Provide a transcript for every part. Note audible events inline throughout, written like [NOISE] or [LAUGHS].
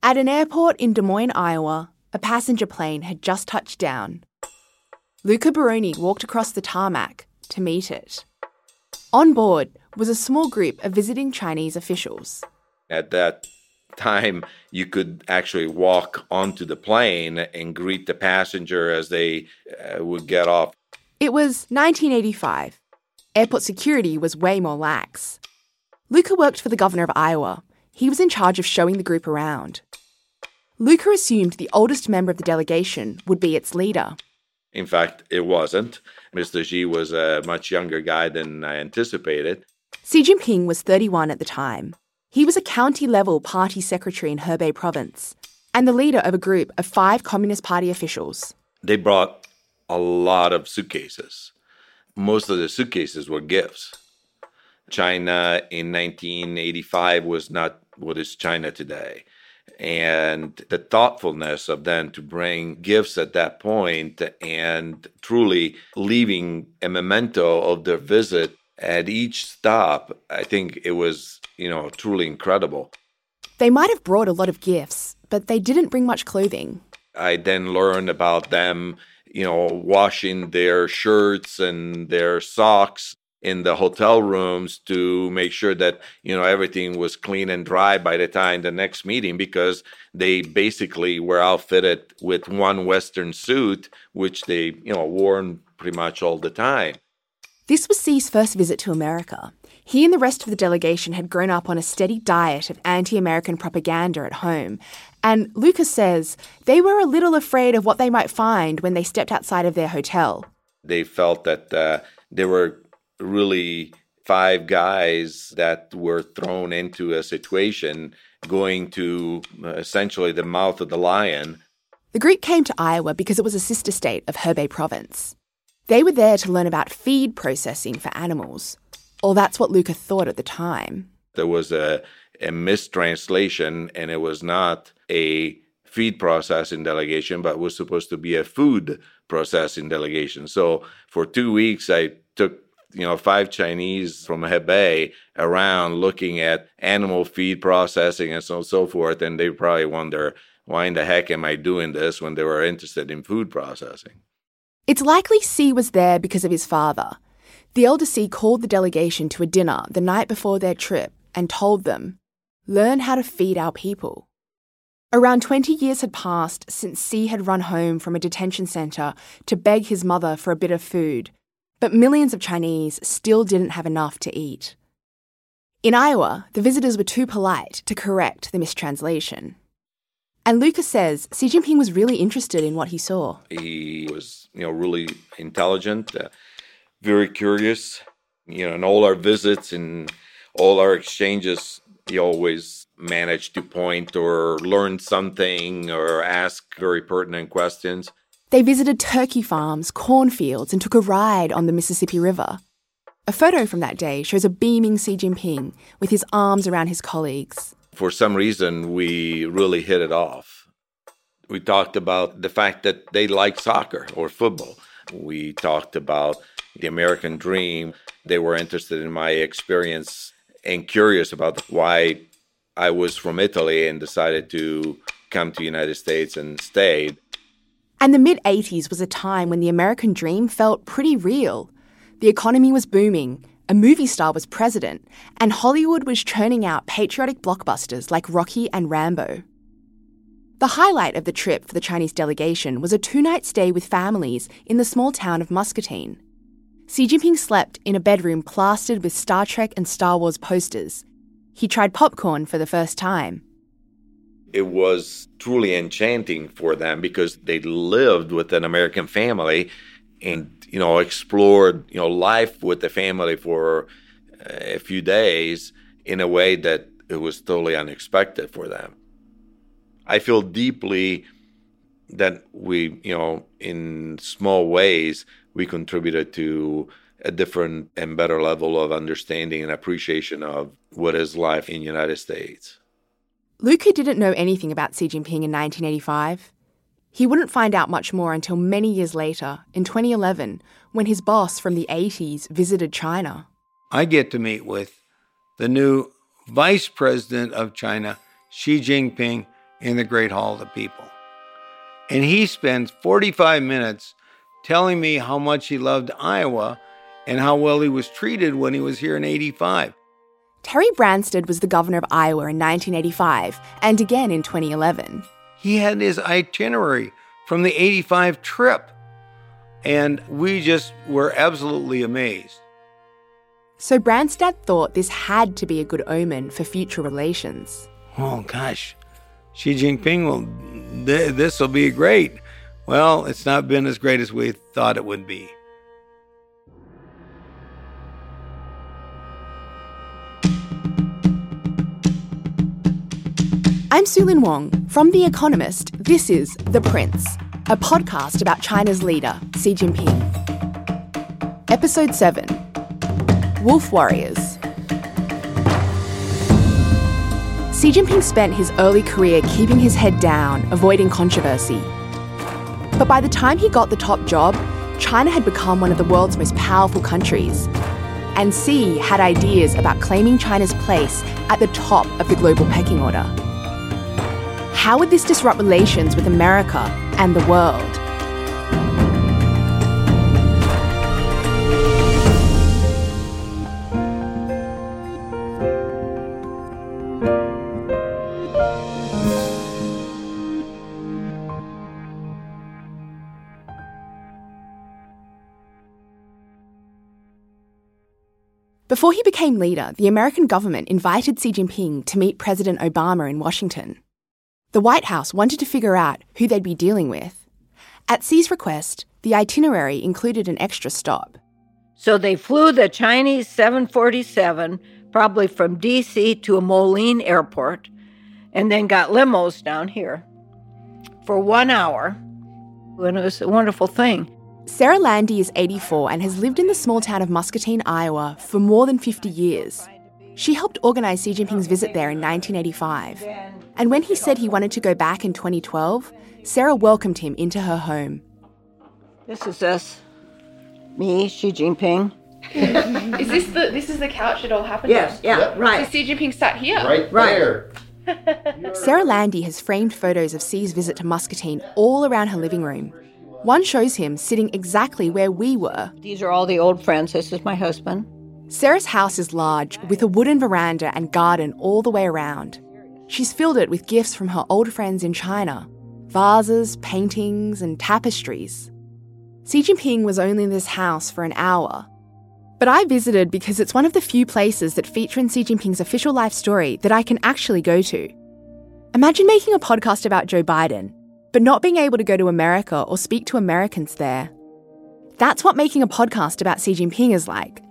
At an airport in Des Moines, Iowa, a passenger plane had just touched down. Luca Baroni walked across the tarmac to meet it. On board was a small group of visiting Chinese officials. At that time, you could actually walk onto the plane and greet the passenger as they uh, would get off. It was 1985. Airport security was way more lax. Luca worked for the governor of Iowa. He was in charge of showing the group around. Luca assumed the oldest member of the delegation would be its leader. In fact, it wasn't. Mr. Xi was a much younger guy than I anticipated. Xi Jinping was 31 at the time. He was a county level party secretary in Hebei province and the leader of a group of five Communist Party officials. They brought a lot of suitcases. Most of the suitcases were gifts. China in 1985 was not what is China today. And the thoughtfulness of them to bring gifts at that point and truly leaving a memento of their visit at each stop, I think it was, you know, truly incredible. They might have brought a lot of gifts, but they didn't bring much clothing. I then learned about them, you know, washing their shirts and their socks in the hotel rooms to make sure that you know everything was clean and dry by the time the next meeting because they basically were outfitted with one western suit which they you know wore pretty much all the time this was Xi's first visit to America. He and the rest of the delegation had grown up on a steady diet of anti American propaganda at home. And Lucas says they were a little afraid of what they might find when they stepped outside of their hotel. They felt that uh, there were really five guys that were thrown into a situation going to uh, essentially the mouth of the lion. The group came to Iowa because it was a sister state of Hebei province. They were there to learn about feed processing for animals, or that's what Luca thought at the time. There was a, a mistranslation, and it was not a feed processing delegation, but was supposed to be a food processing delegation. So for two weeks, I took you know five Chinese from Hebei around looking at animal feed processing and so so forth, and they probably wonder why in the heck am I doing this when they were interested in food processing. It's likely Xi was there because of his father. The elder Xi called the delegation to a dinner the night before their trip and told them, Learn how to feed our people. Around 20 years had passed since Xi had run home from a detention centre to beg his mother for a bit of food, but millions of Chinese still didn't have enough to eat. In Iowa, the visitors were too polite to correct the mistranslation. And Lucas says Xi Jinping was really interested in what he saw. He was, you know, really intelligent, uh, very curious. You know, in all our visits and all our exchanges, he always managed to point or learn something or ask very pertinent questions. They visited turkey farms, cornfields, and took a ride on the Mississippi River. A photo from that day shows a beaming Xi Jinping with his arms around his colleagues for some reason, we really hit it off. We talked about the fact that they like soccer or football. We talked about the American dream. They were interested in my experience and curious about why I was from Italy and decided to come to the United States and stayed. And the mid 80s was a time when the American dream felt pretty real. The economy was booming, a movie star was president, and Hollywood was churning out patriotic blockbusters like Rocky and Rambo. The highlight of the trip for the Chinese delegation was a two night stay with families in the small town of Muscatine. Xi Jinping slept in a bedroom plastered with Star Trek and Star Wars posters. He tried popcorn for the first time. It was truly enchanting for them because they lived with an American family and you know explored you know life with the family for uh, a few days in a way that it was totally unexpected for them. I feel deeply that we, you know, in small ways, we contributed to a different and better level of understanding and appreciation of what is life in the United States. Luca didn't know anything about Xi Jinping in 1985. He wouldn't find out much more until many years later, in 2011, when his boss from the 80s visited China. I get to meet with the new Vice President of China, Xi Jinping, in the Great Hall of the People. And he spends 45 minutes telling me how much he loved Iowa and how well he was treated when he was here in 85. Terry Branstad was the governor of Iowa in 1985 and again in 2011. He had his itinerary from the 85 trip, and we just were absolutely amazed. So Branstad thought this had to be a good omen for future relations. Oh, gosh. Xi Jinping will, th- this will be great. Well, it's not been as great as we thought it would be. I'm Sue-Lin Wong. From The Economist, this is The Prince, a podcast about China's leader, Xi Jinping. Episode 7 Wolf Warriors. Xi Jinping spent his early career keeping his head down, avoiding controversy. But by the time he got the top job, China had become one of the world's most powerful countries. And Xi had ideas about claiming China's place at the top of the global pecking order. How would this disrupt relations with America and the world? Before he became leader, the American government invited Xi Jinping to meet President Obama in Washington. The White House wanted to figure out who they'd be dealing with. At Xi's request, the itinerary included an extra stop. So they flew the Chinese 747, probably from DC to a Moline airport, and then got limos down here for one hour. And it was a wonderful thing. Sarah Lande is 84 and has lived in the small town of Muscatine, Iowa for more than 50 years. She helped organize Xi Jinping's oh, visit there in 1985. And when he said he wanted to go back in 2012, Sarah welcomed him into her home. This is us. Me, Xi Jinping. [LAUGHS] is this the this is the couch it all happened Yes, on? yeah, So right. Xi Jinping sat here. Right, Right. there. [LAUGHS] Sarah Lande has framed photos of Xi's visit to Muscatine all around her living room. One shows him sitting exactly where we were. These are all the old friends. This is my husband. Sarah's house is large, with a wooden veranda and garden all the way around. She's filled it with gifts from her old friends in China vases, paintings, and tapestries. Xi Jinping was only in this house for an hour. But I visited because it's one of the few places that feature in Xi Jinping's official life story that I can actually go to. Imagine making a podcast about Joe Biden, but not being able to go to America or speak to Americans there. That's what making a podcast about Xi Jinping is like.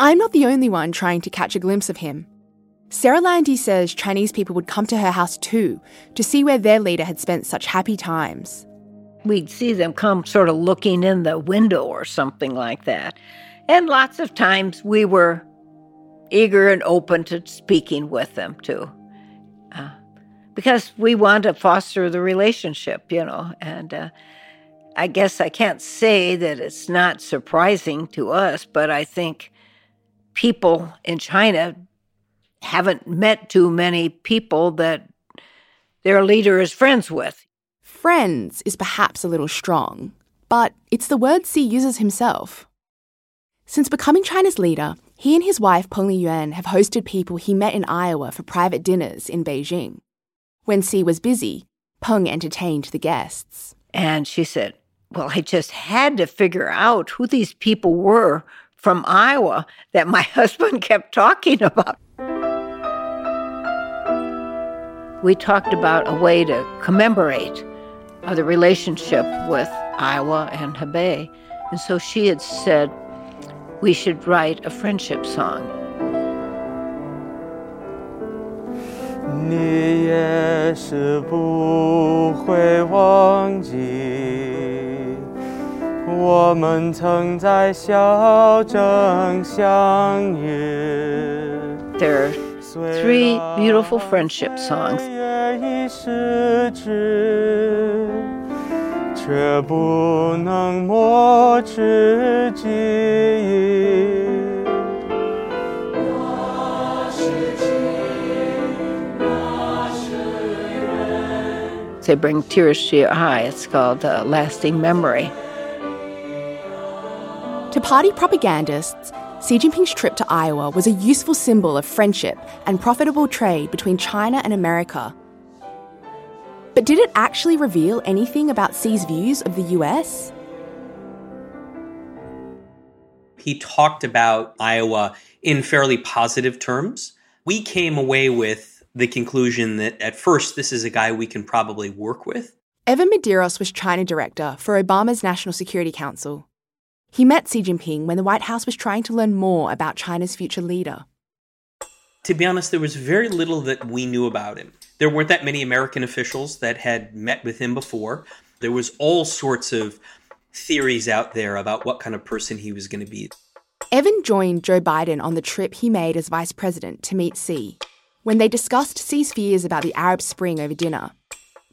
I'm not the only one trying to catch a glimpse of him. Sarah Lande says Chinese people would come to her house too to see where their leader had spent such happy times. We'd see them come sort of looking in the window or something like that. And lots of times we were eager and open to speaking with them too. Uh, because we want to foster the relationship, you know. And uh, I guess I can't say that it's not surprising to us, but I think people in China haven't met too many people that their leader is friends with. Friends is perhaps a little strong, but it's the word Xi uses himself. Since becoming China's leader, he and his wife Peng Liyuan have hosted people he met in Iowa for private dinners in Beijing. When Xi was busy, Peng entertained the guests. And she said, Well, I just had to figure out who these people were from Iowa that my [LAUGHS] husband kept talking about. We talked about a way to commemorate uh, the relationship with Iowa and Hebei. And so she had said, we should write a friendship song. 你也是不会忘记，我们曾在小镇相遇。 There are three beautiful friendship songs. 也已失去，却不能抹去记忆。 And they bring tears to your eye. It's called uh, Lasting Memory. To party propagandists, Xi Jinping's trip to Iowa was a useful symbol of friendship and profitable trade between China and America. But did it actually reveal anything about Xi's views of the US? He talked about Iowa in fairly positive terms. We came away with the conclusion that at first, this is a guy we can probably work with. Evan Medeiros was China director for Obama's National Security Council. He met Xi Jinping when the White House was trying to learn more about China's future leader. To be honest, there was very little that we knew about him. There weren't that many American officials that had met with him before. There was all sorts of theories out there about what kind of person he was going to be. Evan joined Joe Biden on the trip he made as vice president to meet Xi when they discussed Xi's fears about the Arab Spring over dinner.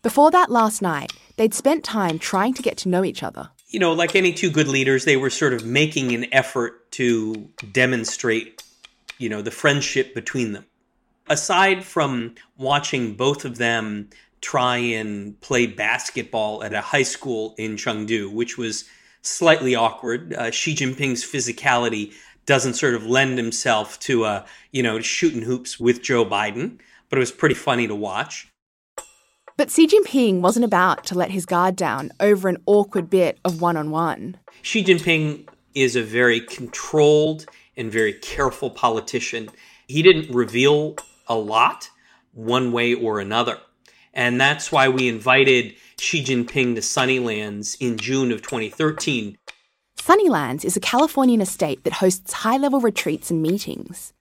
Before that last night, they'd spent time trying to get to know each other. You know, like any two good leaders, they were sort of making an effort to demonstrate, you know, the friendship between them. Aside from watching both of them try and play basketball at a high school in Chengdu, which was slightly awkward, uh, Xi Jinping's physicality doesn't sort of lend himself to uh, you know shooting hoops with Joe Biden, but it was pretty funny to watch. But Xi Jinping wasn't about to let his guard down over an awkward bit of one on one. Xi Jinping is a very controlled and very careful politician. He didn't reveal a lot one way or another. And that's why we invited Xi Jinping to Sunnylands in June of 2013 Sunnylands is a Californian estate that hosts high level retreats and meetings.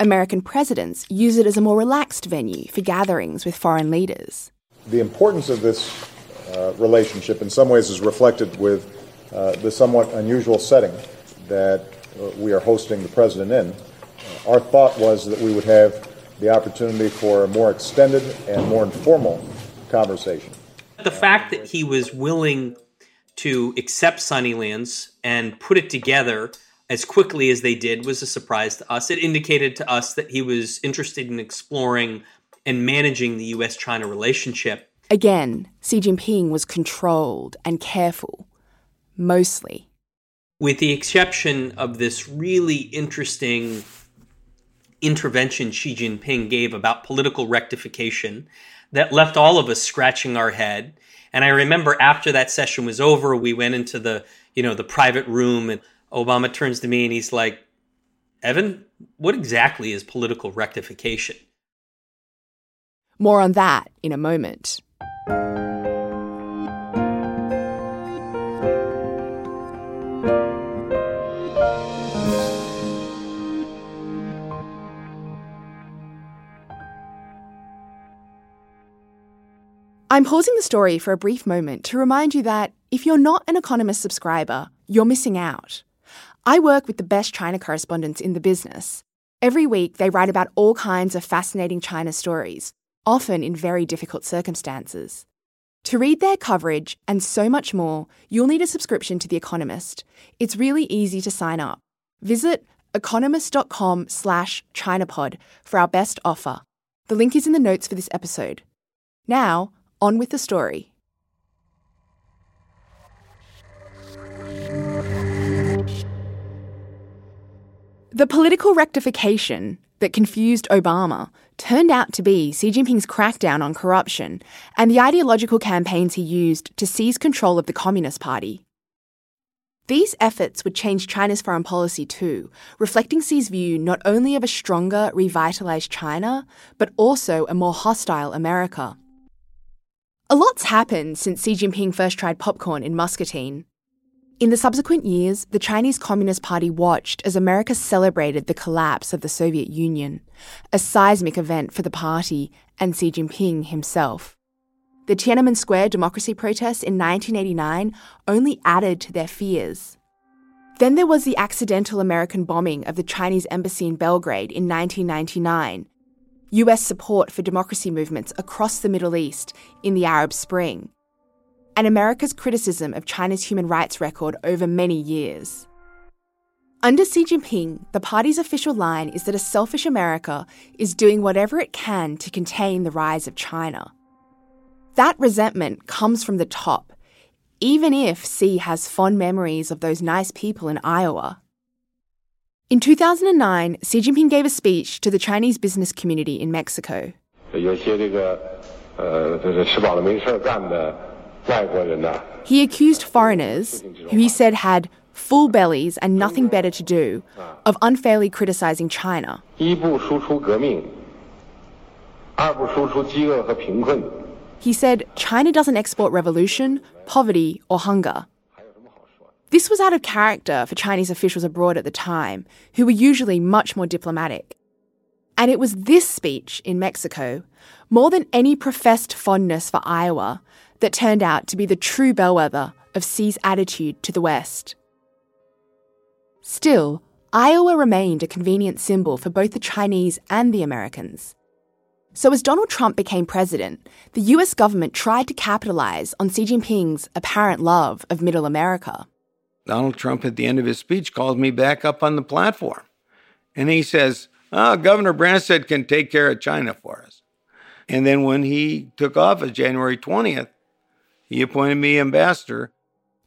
American presidents use it as a more relaxed venue for gatherings with foreign leaders. The importance of this uh, relationship, in some ways, is reflected with uh, the somewhat unusual setting that uh, we are hosting the president in. our thought was that we would have the opportunity for a more extended and more informal conversation. The fact that he was willing to accept Sunnylands and put it together as quickly as they did was a surprise to us. It indicated to us that he was interested in exploring and managing the US China relationship. Again, Xi Jinping was controlled and careful, mostly. With the exception of this really interesting intervention Xi Jinping gave about political rectification that left all of us scratching our head and I remember after that session was over, we went into the, you know, the private room and Obama turns to me and he's like, Evan, what exactly is political rectification? More on that in a moment. I'm pausing the story for a brief moment to remind you that if you're not an Economist subscriber, you're missing out. I work with the best China correspondents in the business. Every week, they write about all kinds of fascinating China stories, often in very difficult circumstances. To read their coverage and so much more, you'll need a subscription to The Economist. It's really easy to sign up. Visit economist.com slash ChinaPod for our best offer. The link is in the notes for this episode. Now, on with the story. The political rectification that confused Obama turned out to be Xi Jinping's crackdown on corruption and the ideological campaigns he used to seize control of the Communist Party. These efforts would change China's foreign policy too, reflecting Xi's view not only of a stronger, revitalized China, but also a more hostile America. A lot's happened since Xi Jinping first tried popcorn in Muscatine. In the subsequent years, the Chinese Communist Party watched as America celebrated the collapse of the Soviet Union, a seismic event for the party and Xi Jinping himself. The Tiananmen Square democracy protests in 1989 only added to their fears. Then there was the accidental American bombing of the Chinese embassy in Belgrade in 1999, US support for democracy movements across the Middle East in the Arab Spring, and America's criticism of China's human rights record over many years. Under Xi Jinping, the party's official line is that a selfish America is doing whatever it can to contain the rise of China. That resentment comes from the top, even if Xi has fond memories of those nice people in Iowa. In 2009, Xi Jinping gave a speech to the Chinese business community in Mexico. He accused foreigners, who he said had full bellies and nothing better to do, of unfairly criticizing China. He said China doesn't export revolution, poverty, or hunger. This was out of character for Chinese officials abroad at the time, who were usually much more diplomatic. And it was this speech in Mexico, more than any professed fondness for Iowa, that turned out to be the true bellwether of Xi's attitude to the West. Still, Iowa remained a convenient symbol for both the Chinese and the Americans. So, as Donald Trump became president, the US government tried to capitalize on Xi Jinping's apparent love of Middle America. Donald Trump, at the end of his speech, called me back up on the platform. And he says, oh, Governor Branstad can take care of China for us. And then when he took office, January 20th, he appointed me ambassador.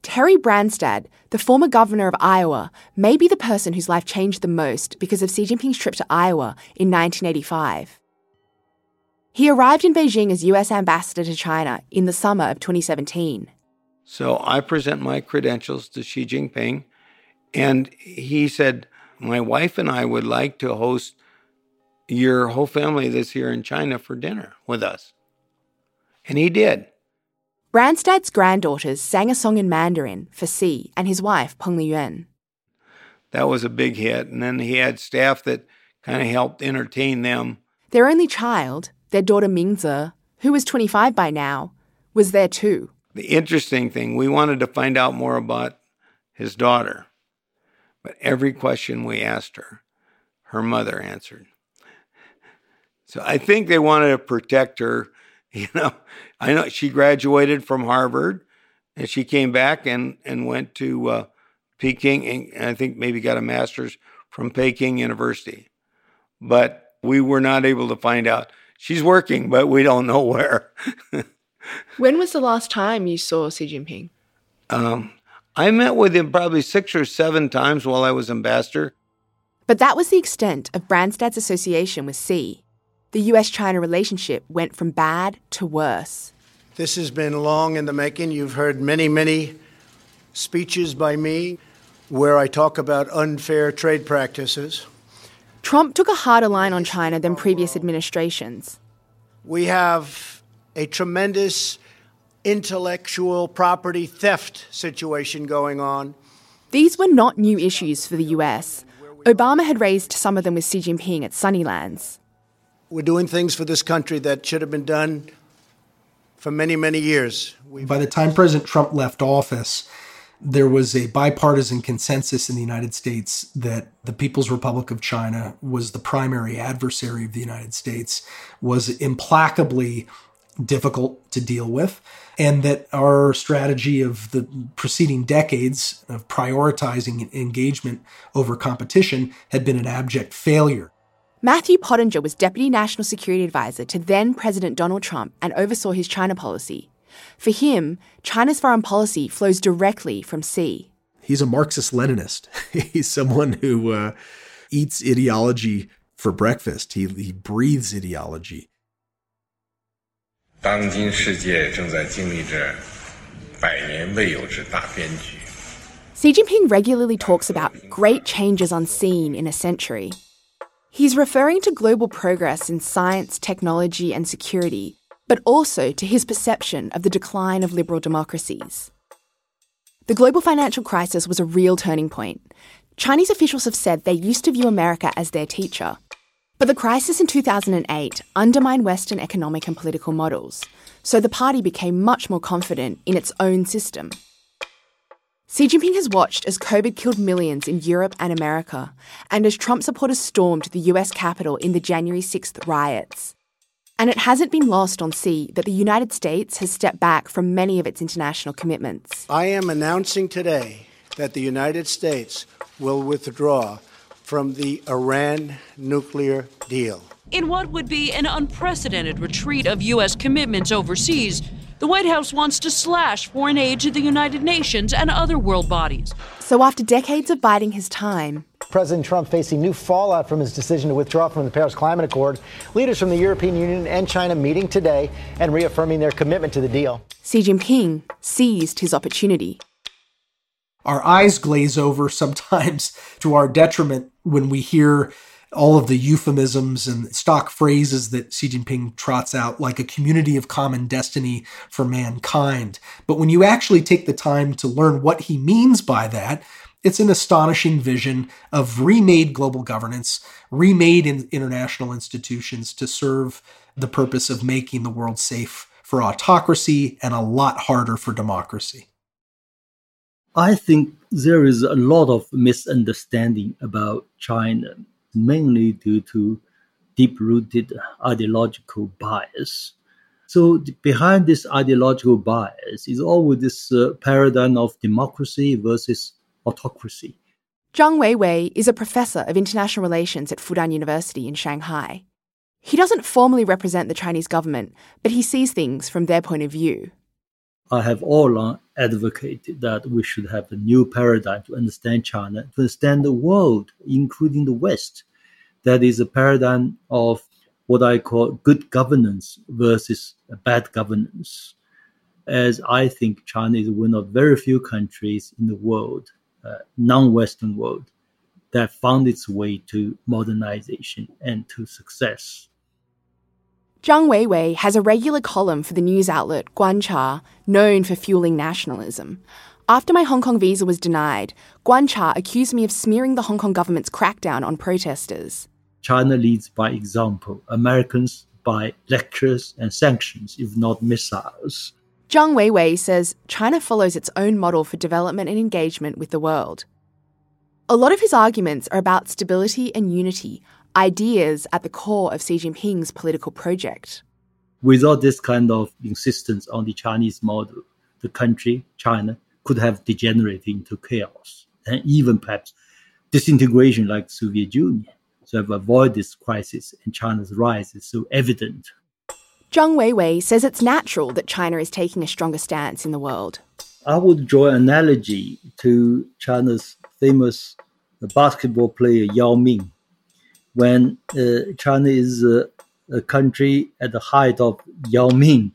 Terry Branstad, the former governor of Iowa, may be the person whose life changed the most because of Xi Jinping's trip to Iowa in 1985. He arrived in Beijing as US ambassador to China in the summer of 2017. So I present my credentials to Xi Jinping, and he said, My wife and I would like to host your whole family this here in China for dinner with us. And he did. Branstad's granddaughters sang a song in Mandarin for Xi and his wife, Peng Liyuan. That was a big hit. And then he had staff that kind of helped entertain them. Their only child, their daughter Mingze, who was 25 by now, was there too the interesting thing, we wanted to find out more about his daughter. But every question we asked her, her mother answered. So I think they wanted to protect her. [LAUGHS] You know, I know she graduated from Harvard and she came back and, and went to uh, Peking and I think maybe got a master's from Peking University. But we were not able to find out. She's working, but we don't know where. [LAUGHS] When was the last time you saw Xi Jinping? Um, I met with him probably six or seven times while I was ambassador. But that was the extent of Branstad's association with Xi. The US China relationship went from bad to worse. This has been long in the making. You've heard many, many speeches by me where I talk about unfair trade practices. Trump took a harder line on China than previous administrations. We have a tremendous intellectual property theft situation going on. These were not new issues for the US. Obama had raised some of them with Xi Jinping at Sunnylands. We're doing things for this country that should have been done for many, many years. We've By the time President Trump left office, there was a bipartisan consensus in the United States that the People's Republic of China was the primary adversary of the United States, was implacably difficult to deal with, and that our strategy of the preceding decades of prioritizing engagement over competition had been an abject failure. Matthew Pottinger was Deputy National Security Advisor to then President Donald Trump and oversaw his China policy. For him, China's foreign policy flows directly from Xi. He's a Marxist Leninist. [LAUGHS] He's someone who uh, eats ideology for breakfast, he, he breathes ideology. Xi Jinping regularly talks about great changes unseen in a century. He's referring to global progress in science, technology, and security, but also to his perception of the decline of liberal democracies. The global financial crisis was a real turning point. Chinese officials have said they used to view America as their teacher, but the crisis in 2008 undermined Western economic and political models, so the party became much more confident in its own system. Xi Jinping has watched as COVID killed millions in Europe and America, and as Trump supporters stormed the US Capitol in the January 6th riots. And it hasn't been lost on Xi that the United States has stepped back from many of its international commitments. I am announcing today that the United States will withdraw from the Iran nuclear deal. In what would be an unprecedented retreat of U.S. commitments overseas, the White House wants to slash foreign aid to the United Nations and other world bodies. So, after decades of biding his time, President Trump facing new fallout from his decision to withdraw from the Paris Climate Accord. Leaders from the European Union and China meeting today and reaffirming their commitment to the deal. Xi Jinping seized his opportunity. Our eyes glaze over sometimes to our detriment when we hear all of the euphemisms and stock phrases that Xi Jinping trots out, like a community of common destiny for mankind. But when you actually take the time to learn what he means by that, it's an astonishing vision of remade global governance, remade in international institutions to serve the purpose of making the world safe for autocracy and a lot harder for democracy. I think there is a lot of misunderstanding about China, mainly due to deep rooted ideological bias. So, behind this ideological bias is always this uh, paradigm of democracy versus autocracy. Zhang Weiwei is a professor of international relations at Fudan University in Shanghai. He doesn't formally represent the Chinese government, but he sees things from their point of view. I have all along advocated that we should have a new paradigm to understand China, to understand the world, including the West. That is a paradigm of what I call good governance versus bad governance. As I think China is one of very few countries in the world uh, non-Western world that found its way to modernization and to success. Zhang Weiwei has a regular column for the news outlet Guancha, known for fueling nationalism. After my Hong Kong visa was denied, Guancha accused me of smearing the Hong Kong government's crackdown on protesters. China leads by example, Americans by lectures and sanctions, if not missiles. Zhang Weiwei says China follows its own model for development and engagement with the world. A lot of his arguments are about stability and unity, ideas at the core of Xi Jinping's political project. Without this kind of insistence on the Chinese model, the country, China, could have degenerated into chaos and even perhaps disintegration like the Soviet Union. So, to avoid this crisis and China's rise is so evident Zhang Weiwei says it's natural that China is taking a stronger stance in the world. I would draw an analogy to China's famous basketball player Yao Ming. When uh, China is uh, a country at the height of Yao Ming,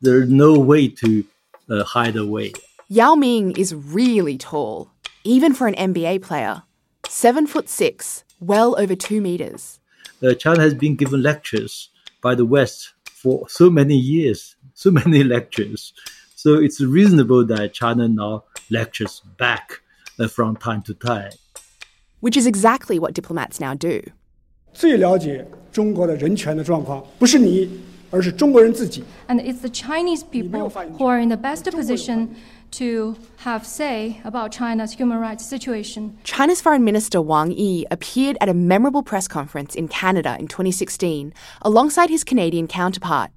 there's no way to uh, hide away. Yao Ming is really tall, even for an NBA player. Seven foot six, well over two meters. Uh, China has been given lectures by the West for so many years, [LAUGHS] so many lectures. So it's reasonable that China now lectures back uh, from time to time. Which is exactly what diplomats now do. 最了解中国的人权的状况，不是你，而是中国人自己。And it's the Chinese people who are in the best position to have say about China's human rights situation. China's Foreign Minister Wang Yi appeared at a memorable press conference in Canada in 2016 alongside his Canadian counterpart.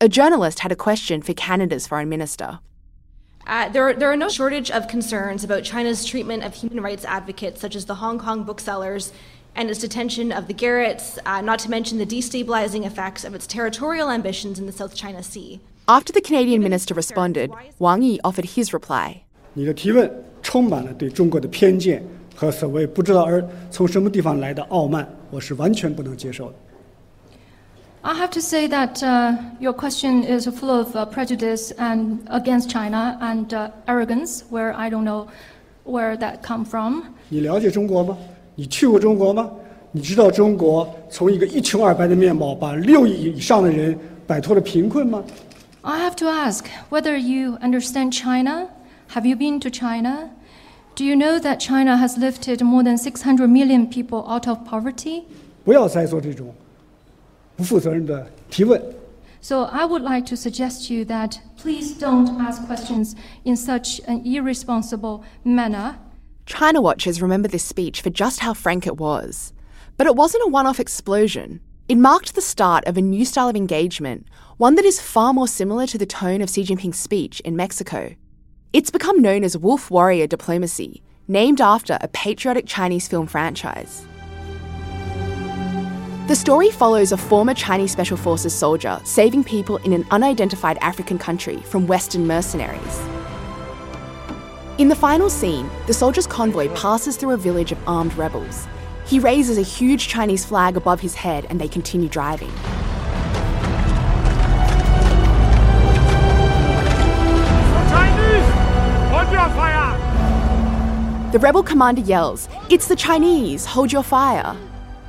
A journalist had a question for Canada's Foreign Minister. Uh, there, there are no shortage of concerns about China's treatment of human rights advocates, such as the Hong Kong booksellers, and its detention of the Garratts, uh, not to mention the destabilizing effects of its territorial ambitions in the South China Sea. After the Canadian minister responded, Wang Yi offered his reply. I have to say that uh, your question is full of uh, prejudice and against China and uh, arrogance, where I don't know where that come from. 你了解中国吗？你去过中国吗？你知道中国从一个一穷二白的面貌，把六亿以上的人摆脱了贫困吗？I have to ask whether you understand China. Have you been to China? Do you know that China has lifted more than 600 million people out of poverty? 不要再做这种不负责任的提问。So I would like to suggest to you that please don't ask questions in such an irresponsible manner. China watchers remember this speech for just how frank it was. But it wasn't a one off explosion. It marked the start of a new style of engagement, one that is far more similar to the tone of Xi Jinping's speech in Mexico. It's become known as wolf warrior diplomacy, named after a patriotic Chinese film franchise. The story follows a former Chinese Special Forces soldier saving people in an unidentified African country from Western mercenaries. In the final scene, the soldier's convoy passes through a village of armed rebels. He raises a huge Chinese flag above his head and they continue driving. The rebel commander yells, It's the Chinese, hold your fire.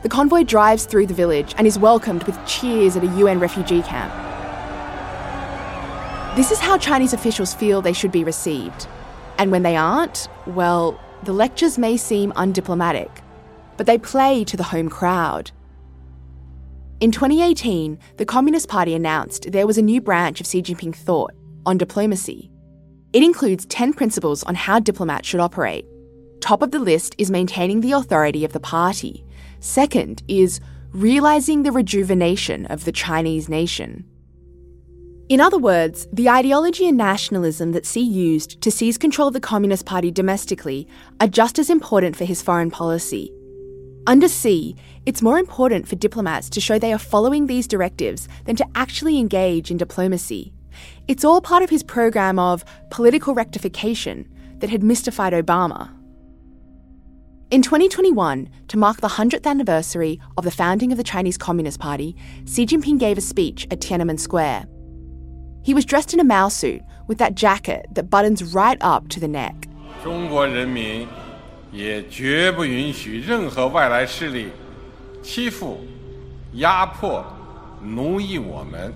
The convoy drives through the village and is welcomed with cheers at a UN refugee camp. This is how Chinese officials feel they should be received. And when they aren't, well, the lectures may seem undiplomatic, but they play to the home crowd. In 2018, the Communist Party announced there was a new branch of Xi Jinping thought on diplomacy. It includes 10 principles on how diplomats should operate. Top of the list is maintaining the authority of the party. Second is realizing the rejuvenation of the Chinese nation. In other words, the ideology and nationalism that Xi used to seize control of the Communist Party domestically are just as important for his foreign policy. Under Xi, it's more important for diplomats to show they are following these directives than to actually engage in diplomacy. It's all part of his program of political rectification that had mystified Obama. In 2021, to mark the 100th anniversary of the founding of the Chinese Communist Party, Xi Jinping gave a speech at Tiananmen Square. He was dressed in a Mao suit with that jacket that buttons right up to the neck. 中国人民也绝不允许任何外来势力欺负、压迫、奴役我们。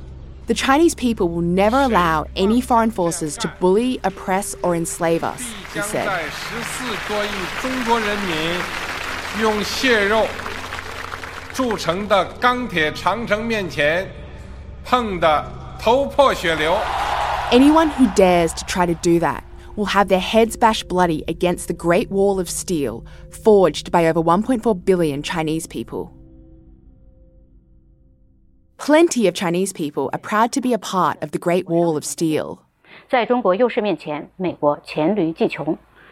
The Chinese people will never allow any foreign forces to bully, oppress, or enslave us, he 将 said. Anyone who dares to try to do that will have their heads bashed bloody against the Great Wall of Steel, forged by over 1.4 billion Chinese people. Plenty of Chinese people are proud to be a part of the Great Wall of Steel.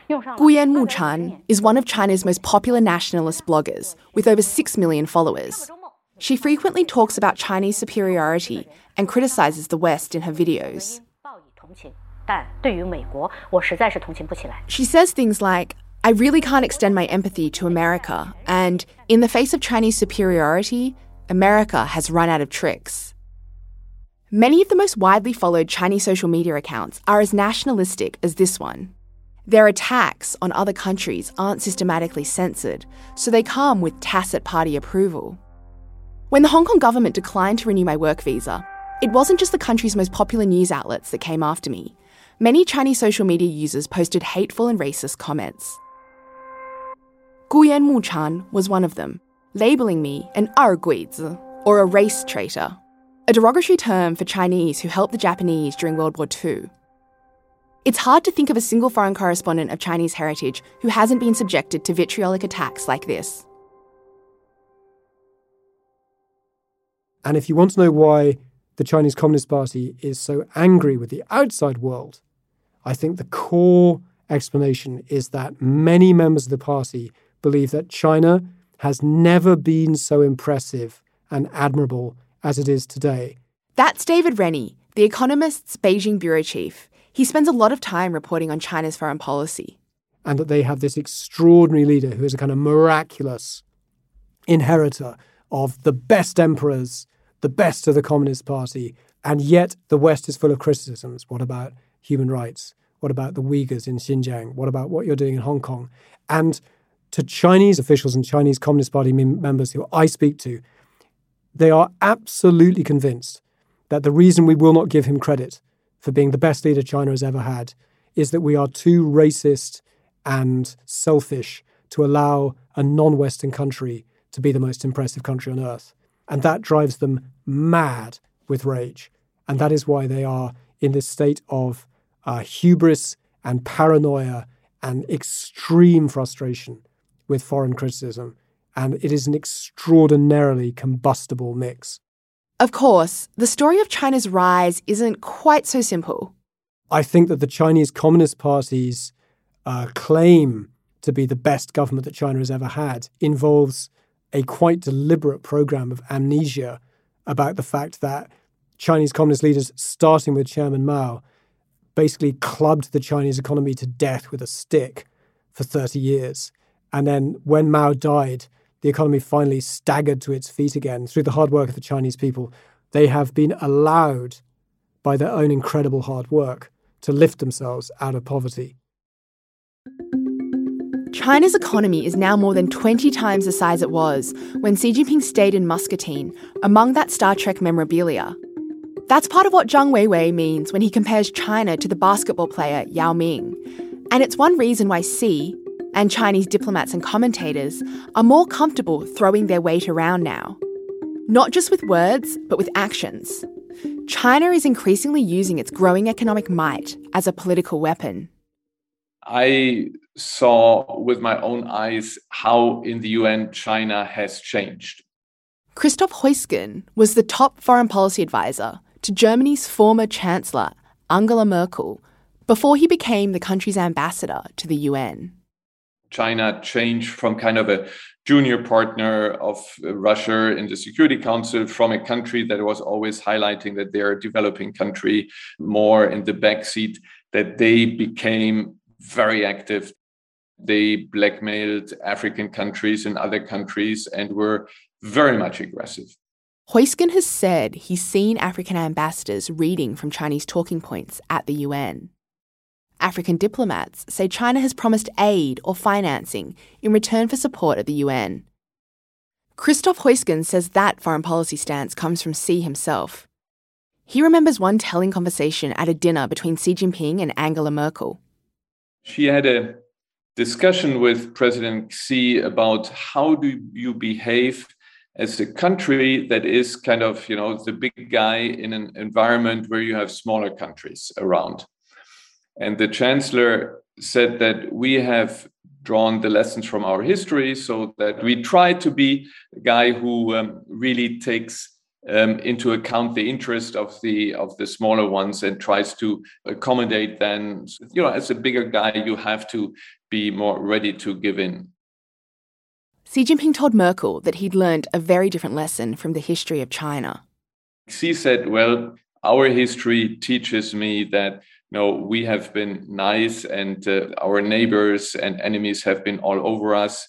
Guyan Muchan is one of China's most popular nationalist bloggers, with over 6 million followers. She frequently talks about Chinese superiority and criticizes the West in her videos. She says things like, I really can't extend my empathy to America, and in the face of Chinese superiority, America has run out of tricks. Many of the most widely followed Chinese social media accounts are as nationalistic as this one. Their attacks on other countries aren't systematically censored, so they come with tacit party approval. When the Hong Kong government declined to renew my work visa, it wasn't just the country's most popular news outlets that came after me. Many Chinese social media users posted hateful and racist comments. Guyan Muchan was one of them, labeling me an Arguizi, or a race traitor, a derogatory term for Chinese who helped the Japanese during World War II. It's hard to think of a single foreign correspondent of Chinese heritage who hasn't been subjected to vitriolic attacks like this. And if you want to know why the Chinese Communist Party is so angry with the outside world, I think the core explanation is that many members of the party believe that China has never been so impressive and admirable as it is today. That's David Rennie, The Economist's Beijing bureau chief. He spends a lot of time reporting on China's foreign policy. And that they have this extraordinary leader who is a kind of miraculous inheritor of the best emperors, the best of the Communist Party, and yet the West is full of criticisms. What about human rights? What about the Uyghurs in Xinjiang? What about what you're doing in Hong Kong? And to Chinese officials and Chinese Communist Party members who I speak to, they are absolutely convinced that the reason we will not give him credit for being the best leader China has ever had is that we are too racist and selfish to allow a non Western country to be the most impressive country on earth. And that drives them mad with rage. And that is why they are in this state of uh, hubris and paranoia and extreme frustration with foreign criticism. And it is an extraordinarily combustible mix. Of course, the story of China's rise isn't quite so simple. I think that the Chinese Communist Party's uh, claim to be the best government that China has ever had involves a quite deliberate program of amnesia about the fact that Chinese communist leaders, starting with Chairman Mao, basically clubbed the Chinese economy to death with a stick for 30 years. And then when Mao died, the economy finally staggered to its feet again through the hard work of the Chinese people. They have been allowed, by their own incredible hard work, to lift themselves out of poverty. China's economy is now more than 20 times the size it was when Xi Jinping stayed in Muscatine among that Star Trek memorabilia. That's part of what Zhang Weiwei means when he compares China to the basketball player Yao Ming. And it's one reason why Xi, and Chinese diplomats and commentators, are more comfortable throwing their weight around now. Not just with words, but with actions. China is increasingly using its growing economic might as a political weapon. I saw with my own eyes how in the UN China has changed. Christoph Heusgen was the top foreign policy advisor to Germany's former Chancellor, Angela Merkel, before he became the country's ambassador to the UN. China changed from kind of a junior partner of Russia in the Security Council from a country that was always highlighting that they're a developing country more in the backseat, that they became very active. They blackmailed African countries and other countries and were very much aggressive. Heusgen has said he's seen African ambassadors reading from Chinese talking points at the UN. African diplomats say China has promised aid or financing in return for support at the UN. Christoph Heusgen says that foreign policy stance comes from Xi himself. He remembers one telling conversation at a dinner between Xi Jinping and Angela Merkel. She had a discussion with President Xi about how do you behave as a country that is kind of you know the big guy in an environment where you have smaller countries around. And the chancellor said that we have drawn the lessons from our history so that we try to be a guy who um, really takes um, into account the interest of the of the smaller ones and tries to accommodate them. You know as a bigger guy you have to be more ready to give in Xi Jinping told Merkel that he'd learned a very different lesson from the history of China. Xi said, Well, our history teaches me that you know, we have been nice and uh, our neighbors and enemies have been all over us.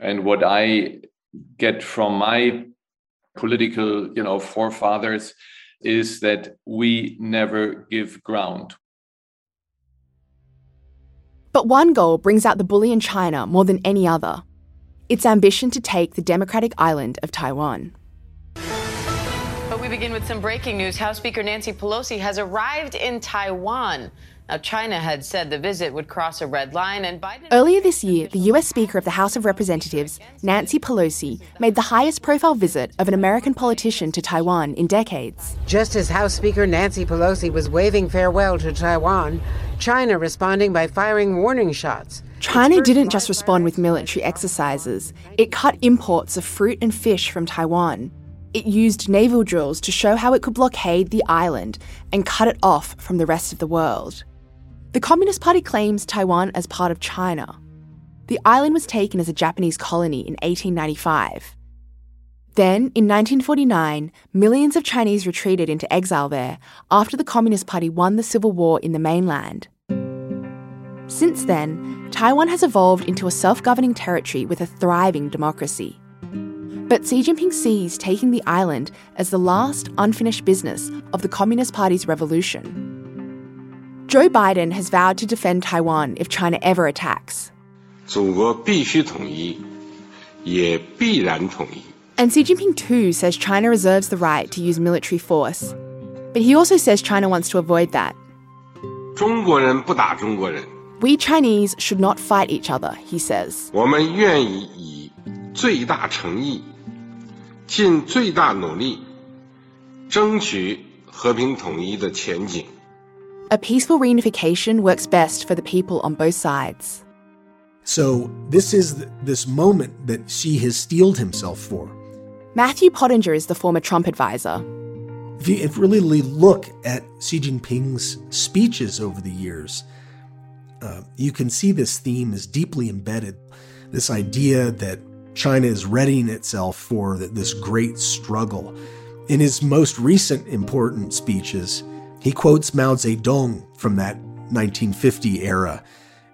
And what I get from my political, you know, forefathers is that we never give ground. But one goal brings out the bully in China more than any other its ambition to take the democratic island of Taiwan. But we begin with some breaking news. House Speaker Nancy Pelosi has arrived in Taiwan. Now, China had said the visit would cross a red line, and Biden. Earlier this year, the US Speaker of the House of Representatives, Nancy Pelosi, made the highest profile visit of an American politician to Taiwan in decades. Just as House Speaker Nancy Pelosi was waving farewell to Taiwan, China responding by firing warning shots. China didn't just respond with military exercises, it cut imports of fruit and fish from Taiwan. It used naval drills to show how it could blockade the island and cut it off from the rest of the world. The Communist Party claims Taiwan as part of China. The island was taken as a Japanese colony in 1895. Then, in 1949, millions of Chinese retreated into exile there after the Communist Party won the civil war in the mainland. Since then, Taiwan has evolved into a self governing territory with a thriving democracy. But Xi Jinping sees taking the island as the last unfinished business of the Communist Party's revolution. Joe Biden has vowed to defend Taiwan if China ever attacks. And Xi Jinping too says China reserves the right to use military force. But he also says China wants to avoid that. We Chinese should not fight each other, he says. 我们愿意以最大诚意、 尽最大努力，争取和平统一的前景。a peaceful reunification works best for the people on both sides. So, this is this moment that Xi has steeled himself for. Matthew Pottinger is the former Trump advisor. If you, if you really look at Xi Jinping's speeches over the years, uh, you can see this theme is deeply embedded. This idea that China is readying itself for this great struggle. In his most recent important speeches, he quotes Mao Zedong from that 1950 era,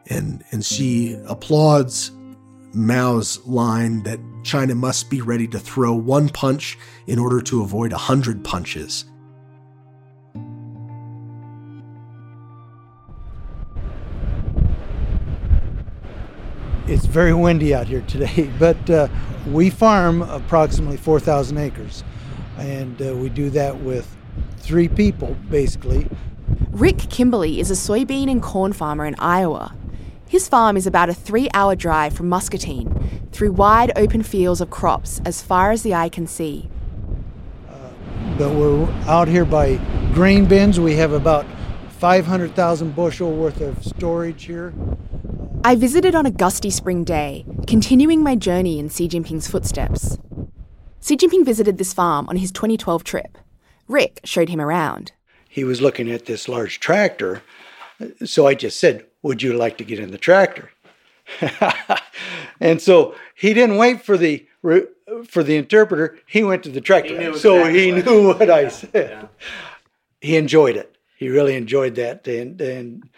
and, and Xi applauds Mao's line that China must be ready to throw one punch in order to avoid a hundred punches. It's very windy out here today, [LAUGHS] but uh, we farm approximately 4,000 acres, and uh, we do that with three people basically. Rick Kimberley is a soybean and corn farmer in Iowa. His farm is about a three hour drive from Muscatine through wide open fields of crops as far as the eye can see. but we're out here by grain bins. We have about 500,000 bushel worth of storage here. I visited on a gusty spring day, continuing my journey in Xi Jinping's footsteps. Xi Jinping visited this farm on his 2012 trip. Rick showed him around. He was looking at this large tractor, so I just said, Would you like to get in the tractor? [LAUGHS] and so he didn't wait for the for the interpreter. He went to the tractor, he so exactly he what knew what I said. Yeah. He enjoyed it. He really enjoyed that. And and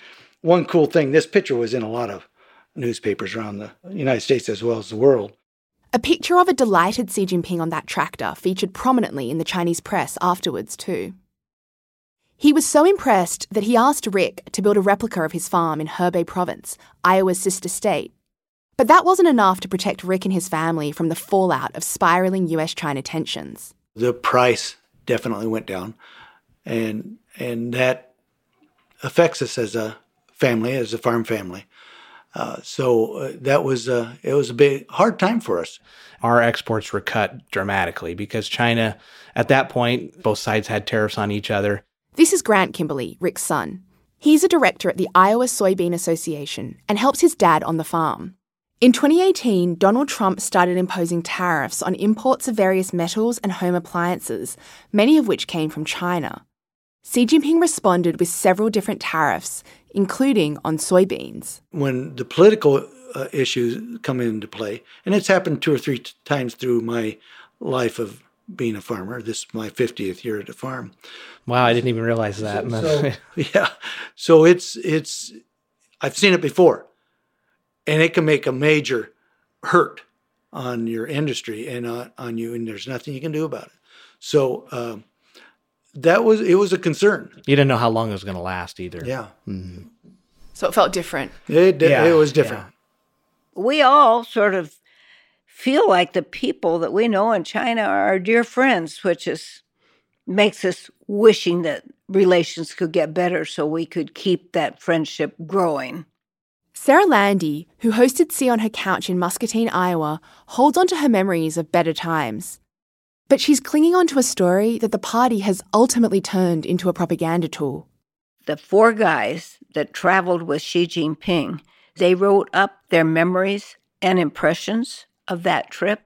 one cool thing, this picture was in a lot of newspapers around the United States as well as the world. A picture of a delighted Xi Jinping on that tractor featured prominently in the Chinese press afterwards, too. He was so impressed that he asked Rick to build a replica of his farm in Hebei Province, Iowa's sister state. But that wasn't enough to protect Rick and his family from the fallout of spiraling US China tensions. The price definitely went down, and, and that affects us as a family, as a farm family. Uh, so uh, that was uh, it was a big hard time for us. Our exports were cut dramatically because China, at that point, both sides had tariffs on each other. This is Grant Kimberley, Rick's son. He's a director at the Iowa Soybean Association and helps his dad on the farm. In 2018, Donald Trump started imposing tariffs on imports of various metals and home appliances, many of which came from China. Xi Jinping responded with several different tariffs, including on soybeans. When the political uh, issues come into play, and it's happened two or three t- times through my life of being a farmer. This is my 50th year at a farm. Wow, I didn't even realize that. So, [LAUGHS] so, yeah. So it's it's I've seen it before. And it can make a major hurt on your industry and on, on you and there's nothing you can do about it. So um, that was it was a concern. You didn't know how long it was going to last either. Yeah. Mm-hmm. So it felt different. It did, yeah, it was different. Yeah. We all sort of feel like the people that we know in China are our dear friends, which is makes us wishing that relations could get better so we could keep that friendship growing. Sarah Lande, who hosted Xi on her couch in Muscatine, Iowa, holds on to her memories of better times. But she's clinging on to a story that the party has ultimately turned into a propaganda tool. The four guys that traveled with Xi Jinping, they wrote up their memories and impressions of that trip.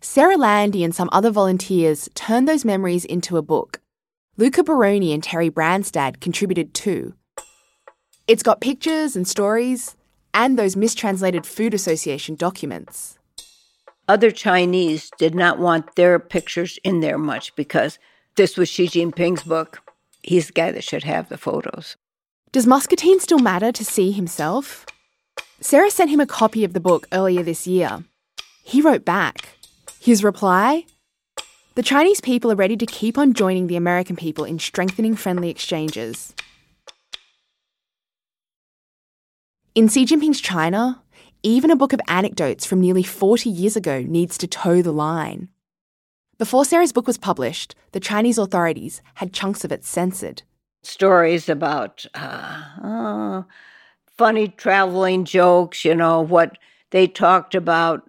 Sarah Lande and some other volunteers turned those memories into a book. Luca Baroni and Terry Branstad contributed too. It's got pictures and stories, and those mistranslated Food Association documents other Chinese did not want their pictures in there much because this was Xi Jinping's book. He's the guy that should have the photos. Does Muscatine still matter to Xi himself? Sarah sent him a copy of the book earlier this year. He wrote back. His reply? The Chinese people are ready to keep on joining the American people in strengthening friendly exchanges. In Xi Jinping's China, even a book of anecdotes from nearly 40 years ago needs to toe the line. Before Sarah's book was published, the Chinese authorities had chunks of it censored. Stories about uh, uh, funny traveling jokes, you know, what they talked about,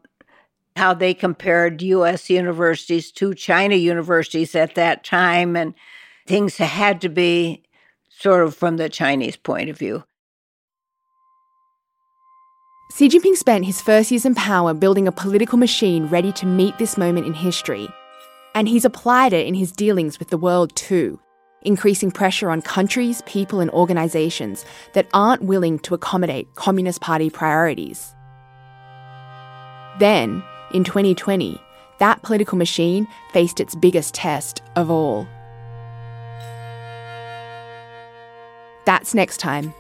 how they compared U.S. universities to China universities at that time, and things had to be sort of from the Chinese point of view. Xi Jinping spent his first years in power building a political machine ready to meet this moment in history. And he's applied it in his dealings with the world too, increasing pressure on countries, people, and organisations that aren't willing to accommodate Communist Party priorities. Then, in 2020, that political machine faced its biggest test of all. That's next time.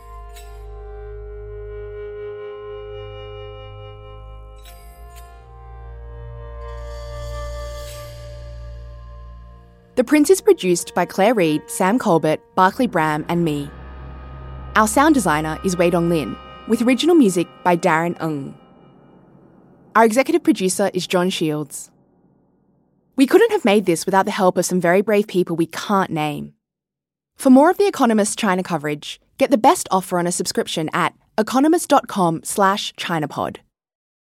The Prince is produced by Claire Reid, Sam Colbert, Barclay Bram, and me. Our sound designer is Wei Dong Lin, with original music by Darren Ng. Our executive producer is John Shields. We couldn't have made this without the help of some very brave people we can't name. For more of The Economist China coverage, get the best offer on a subscription at economist.com slash Chinapod.